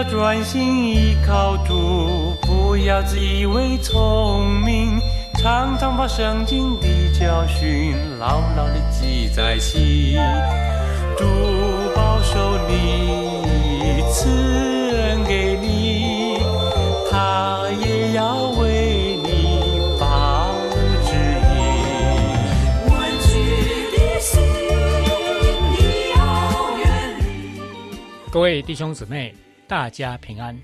要专心依靠主，不要自以为聪明，常常把圣经的教训牢牢地记在心。主保守你，赐恩给你，他也要为你保指引。弯曲的心，你要远离。各位弟兄姊妹，大家平安，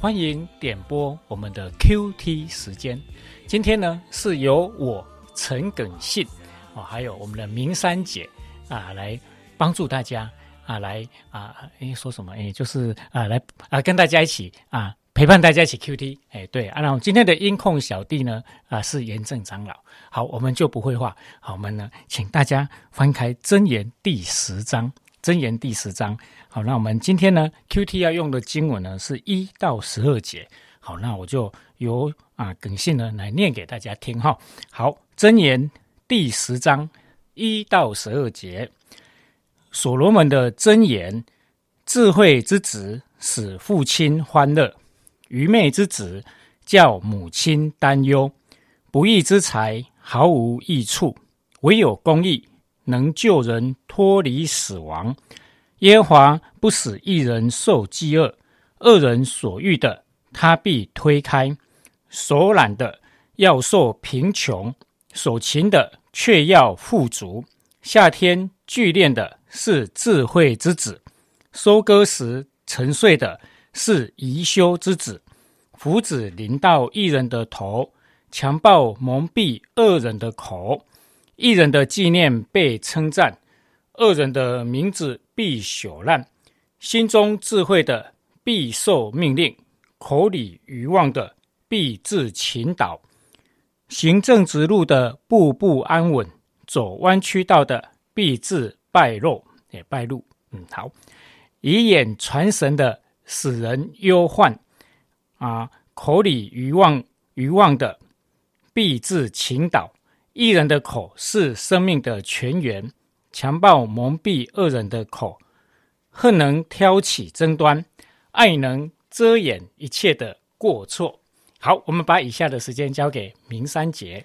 欢迎点播我们的 QT 时间。今天呢，是由我陈耿信哦，还有我们的明山姐啊，来帮助大家啊，来啊，诶，说什么？诶，就是啊，来啊，跟大家一起啊，陪伴大家一起 QT。哎，对啊，那我今天的音控小弟呢啊，是严正长老。好，我们就不会话。好，我们呢，请大家翻开真言第十章，箴言第十章。好，那我们今天呢，QT 要用的经文呢是一到十二节。好，那我就由啊耿信呢来念给大家听哈。好，箴言第十章一到十二节，所罗门的箴言：智慧之子使父亲欢乐，愚昧之子叫母亲担忧。不义之财毫无益处，唯有公义能救人脱离死亡。耶和华不使一人受饥饿，恶人所欲的，他必推开；手懒的要受贫穷，手勤的却要富足。夏天聚练的是智慧之子，收割时沉睡的是宜修之子。福子临到一人的头，强暴蒙蔽恶人的口。一人的纪念被称赞，二人的名字必朽烂。心中智慧的必受命令，口里愚妄的必致倾倒。行正直路的步步安稳，走弯曲道的必致败露。也败露。嗯，好。以眼传神的使人忧患啊，口里愚妄愚妄的必致倾倒。一人的口是生命的泉源，强暴蒙蔽恶人的口。恨能挑起争端，爱能遮掩一切的过错。好，我们把以下的时间交给明三杰。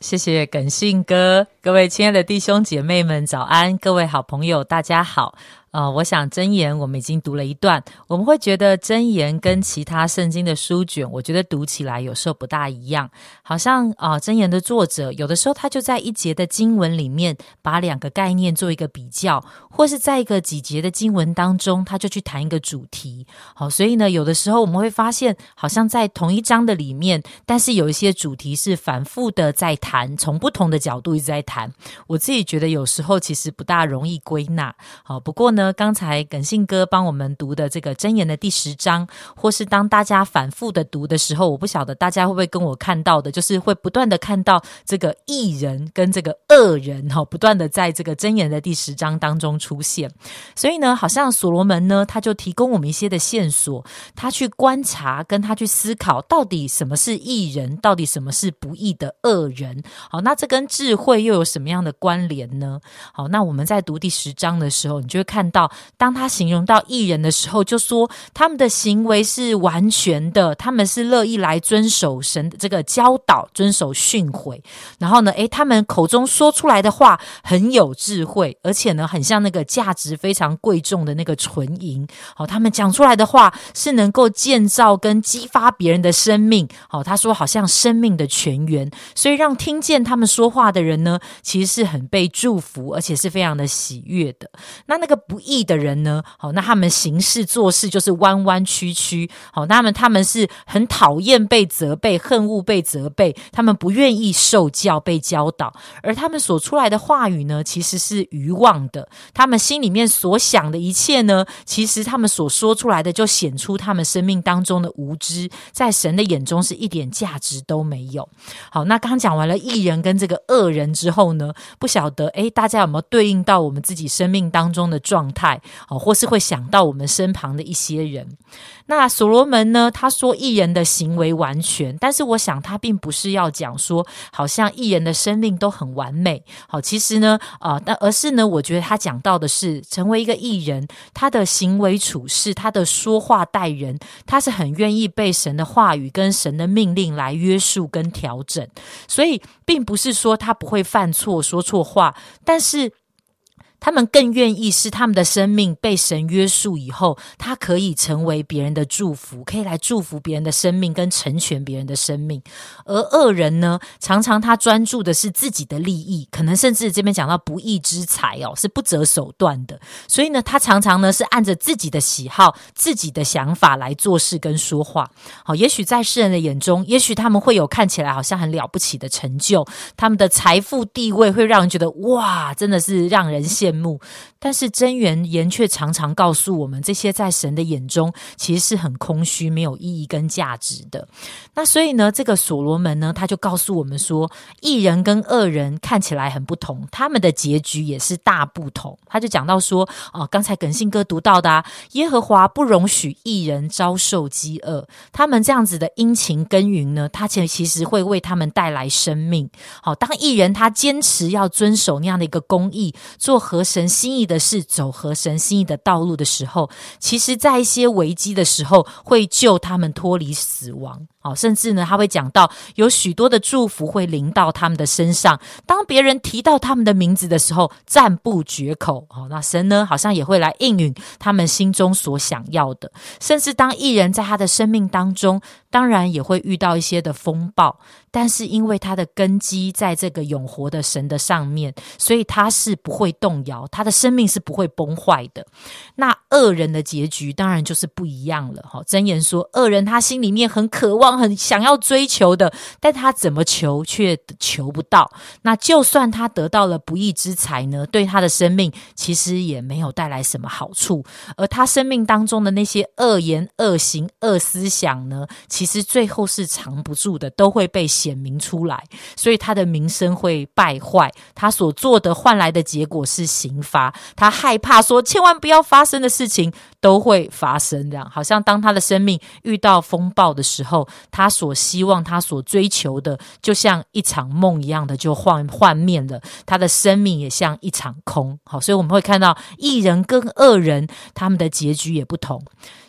谢谢耿信哥，各位亲爱的弟兄姐妹们，早安！各位好朋友，大家好。呃，我想箴言我们已经读了一段，我们会觉得箴言跟其他圣经的书卷，我觉得读起来有时候不大一样，好像啊，箴言的作者有的时候他就在一节的经文里面把两个概念做一个比较，或是在一个几节的经文当中，他就去谈一个主题。好，所以呢，有的时候我们会发现，好像在同一章的里面，但是有一些主题是反复的在谈，从不同的角度一直在谈。我自己觉得有时候其实不大容易归纳。好，不过呢。刚才耿信哥帮我们读的这个箴言的第十章，或是当大家反复的读的时候，我不晓得大家会不会跟我看到的，就是会不断的看到这个异人跟这个恶人哈，不断的在这个箴言的第十章当中出现。所以呢，好像所罗门呢，他就提供我们一些的线索，他去观察，跟他去思考，到底什么是异人，到底什么是不义的恶人。好，那这跟智慧又有什么样的关联呢？好，那我们在读第十章的时候，你就会看。到当他形容到艺人的时候，就说他们的行为是完全的，他们是乐意来遵守神的这个教导，遵守训诲。然后呢，诶，他们口中说出来的话很有智慧，而且呢，很像那个价值非常贵重的那个纯银。好，他们讲出来的话是能够建造跟激发别人的生命。好，他说好像生命的泉源，所以让听见他们说话的人呢，其实是很被祝福，而且是非常的喜悦的。那那个不。义的人呢？好，那他们行事做事就是弯弯曲曲。好，那么他们是很讨厌被责备，恨恶被责备，他们不愿意受教被教导，而他们所出来的话语呢，其实是愚妄的。他们心里面所想的一切呢，其实他们所说出来的，就显出他们生命当中的无知，在神的眼中是一点价值都没有。好，那刚讲完了艺人跟这个恶人之后呢，不晓得诶，大家有没有对应到我们自己生命当中的状？态，哦，或是会想到我们身旁的一些人。那所罗门呢？他说艺人的行为完全，但是我想他并不是要讲说，好像艺人的生命都很完美。好，其实呢，啊，那而是呢，我觉得他讲到的是，成为一个艺人，他的行为处事，他的说话待人，他是很愿意被神的话语跟神的命令来约束跟调整。所以，并不是说他不会犯错、说错话，但是。他们更愿意是他们的生命被神约束以后，他可以成为别人的祝福，可以来祝福别人的生命跟成全别人的生命。而恶人呢，常常他专注的是自己的利益，可能甚至这边讲到不义之财哦，是不择手段的。所以呢，他常常呢是按着自己的喜好、自己的想法来做事跟说话。好，也许在世人的眼中，也许他们会有看起来好像很了不起的成就，他们的财富地位会让人觉得哇，真的是让人羡慕。目，但是真言言却常常告诉我们，这些在神的眼中其实是很空虚、没有意义跟价值的。那所以呢，这个所罗门呢，他就告诉我们说，艺人跟恶人看起来很不同，他们的结局也是大不同。他就讲到说，哦，刚才耿信哥读到的，耶和华不容许艺人遭受饥饿，他们这样子的殷勤耕耘呢，他其其实会为他们带来生命。好，当艺人他坚持要遵守那样的一个公义，做和。神心意的是，走合神心意的道路的时候，其实，在一些危机的时候，会救他们脱离死亡。哦，甚至呢，他会讲到有许多的祝福会临到他们的身上。当别人提到他们的名字的时候，赞不绝口。哦，那神呢，好像也会来应允他们心中所想要的。甚至当艺人在他的生命当中，当然也会遇到一些的风暴，但是因为他的根基在这个永活的神的上面，所以他是不会动摇，他的生命是不会崩坏的。那恶人的结局当然就是不一样了。哈，箴言说，恶人他心里面很渴望。很想要追求的，但他怎么求却求不到。那就算他得到了不义之财呢，对他的生命其实也没有带来什么好处。而他生命当中的那些恶言、恶行、恶思想呢，其其实最后是藏不住的，都会被显明出来。所以他的名声会败坏，他所做的换来的结果是刑罚。他害怕说，千万不要发生的事情都会发生。这样，好像当他的生命遇到风暴的时候。他所希望、他所追求的，就像一场梦一样的，就幻幻灭了。他的生命也像一场空。好，所以我们会看到艺人跟恶人他们的结局也不同。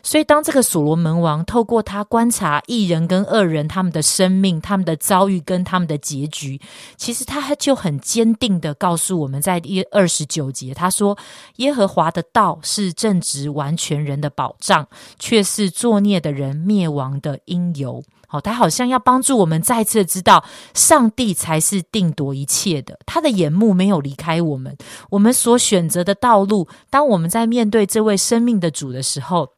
所以，当这个所罗门王透过他观察一人跟二人他们的生命、他们的遭遇跟他们的结局，其实他就很坚定的告诉我们在第二十九节，他说：“耶和华的道是正直完全人的保障，却是作孽的人灭亡的因由。”好，他好像要帮助我们再次知道，上帝才是定夺一切的，他的眼目没有离开我们，我们所选择的道路，当我们在面对这位生命的主的时候。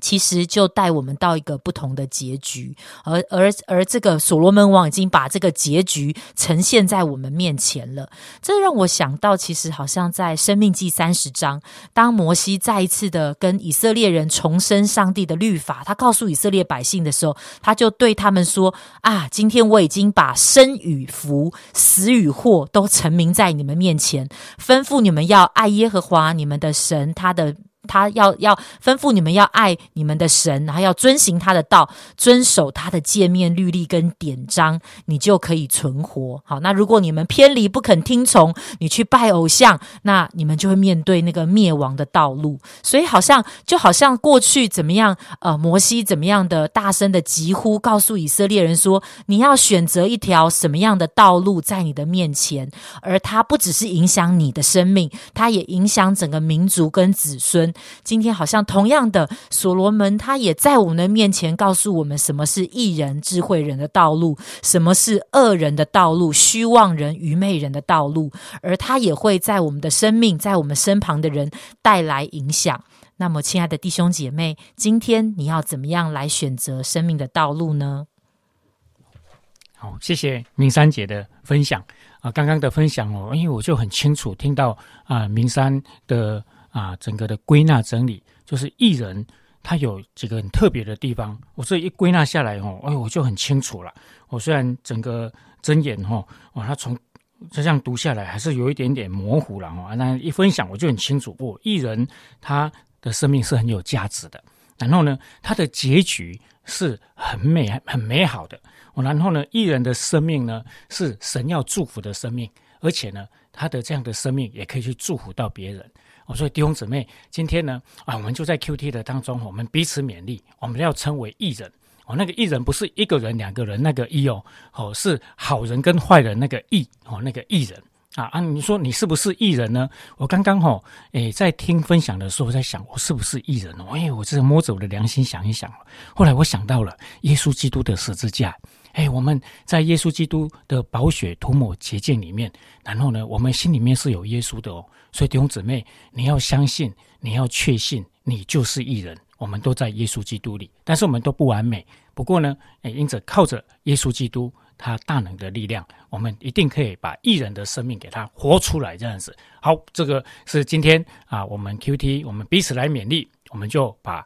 其实就带我们到一个不同的结局，而而而这个所罗门王已经把这个结局呈现在我们面前了。这让我想到，其实好像在生命记三十章，当摩西再一次的跟以色列人重申上帝的律法，他告诉以色列百姓的时候，他就对他们说：“啊，今天我已经把生与福、死与祸都成名在你们面前，吩咐你们要爱耶和华你们的神，他的。”他要要吩咐你们要爱你们的神，然后要遵行他的道，遵守他的诫命律例跟典章，你就可以存活。好，那如果你们偏离不肯听从，你去拜偶像，那你们就会面对那个灭亡的道路。所以，好像就好像过去怎么样？呃，摩西怎么样的大声的疾呼，告诉以色列人说：你要选择一条什么样的道路在你的面前？而它不只是影响你的生命，它也影响整个民族跟子孙。今天好像同样的，所罗门他也在我们的面前告诉我们，什么是艺人、智慧人的道路，什么是恶人的道路、虚妄人、愚昧人的道路，而他也会在我们的生命，在我们身旁的人带来影响。那么，亲爱的弟兄姐妹，今天你要怎么样来选择生命的道路呢？好，谢谢明山姐的分享啊，刚刚的分享哦，因为我就很清楚听到啊，明山的。啊，整个的归纳整理就是艺人，他有几个很特别的地方。我这一归纳下来哦，哎，我就很清楚了。我虽然整个睁眼哈，哇，他从就这样读下来，还是有一点点模糊了哦。那一分享我就很清楚，不，艺人他的生命是很有价值的。然后呢，他的结局是很美、很美好的。然后呢，艺人的生命呢是神要祝福的生命，而且呢，他的这样的生命也可以去祝福到别人。我说弟兄姊妹，今天呢啊，我们就在 Q T 的当中，我们彼此勉励，我们要称为艺人。哦，那个艺人不是一个人、两个人那个艺哦，哦是好人跟坏人那个艺哦，那个艺人啊啊！你说你是不是艺人呢？我刚刚哈诶在听分享的时候，在想我是不是艺人哦？哎，我这摸着我的良心想一想，后来我想到了耶稣基督的十字架。哎，我们在耶稣基督的宝血涂抹洁净里面，然后呢，我们心里面是有耶稣的哦。所以弟兄姊妹，你要相信，你要确信，你就是异人。我们都在耶稣基督里，但是我们都不完美。不过呢，诶，因着靠着耶稣基督他大能的力量，我们一定可以把艺人的生命给他活出来。这样子，好，这个是今天啊，我们 Q T，我们彼此来勉励，我们就把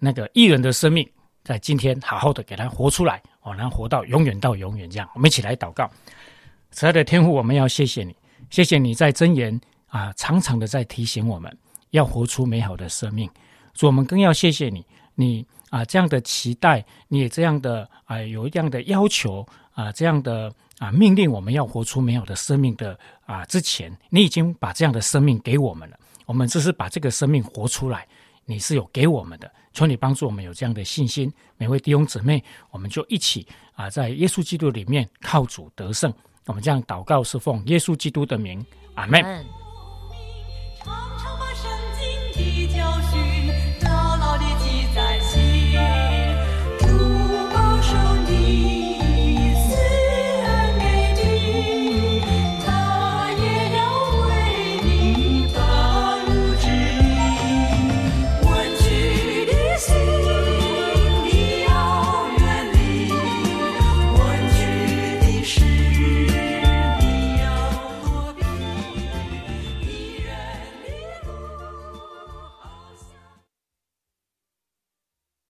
那个艺人的生命在今天好好的给他活出来，哦，然后活到永远到永远这样。我们一起来祷告，慈爱的天父，我们要谢谢你，谢谢你在真言啊，常常的在提醒我们要活出美好的生命。所以我们更要谢谢你，你啊这样的期待，你也这样的啊有一样的要求啊这样的啊命令，我们要活出美好的生命的啊之前，你已经把这样的生命给我们了。我们只是把这个生命活出来，你是有给我们的。村里帮助我们有这样的信心，每位弟兄姊妹，我们就一起啊在耶稣基督里面靠主得胜。我们这样祷告是奉耶稣基督的名，阿门。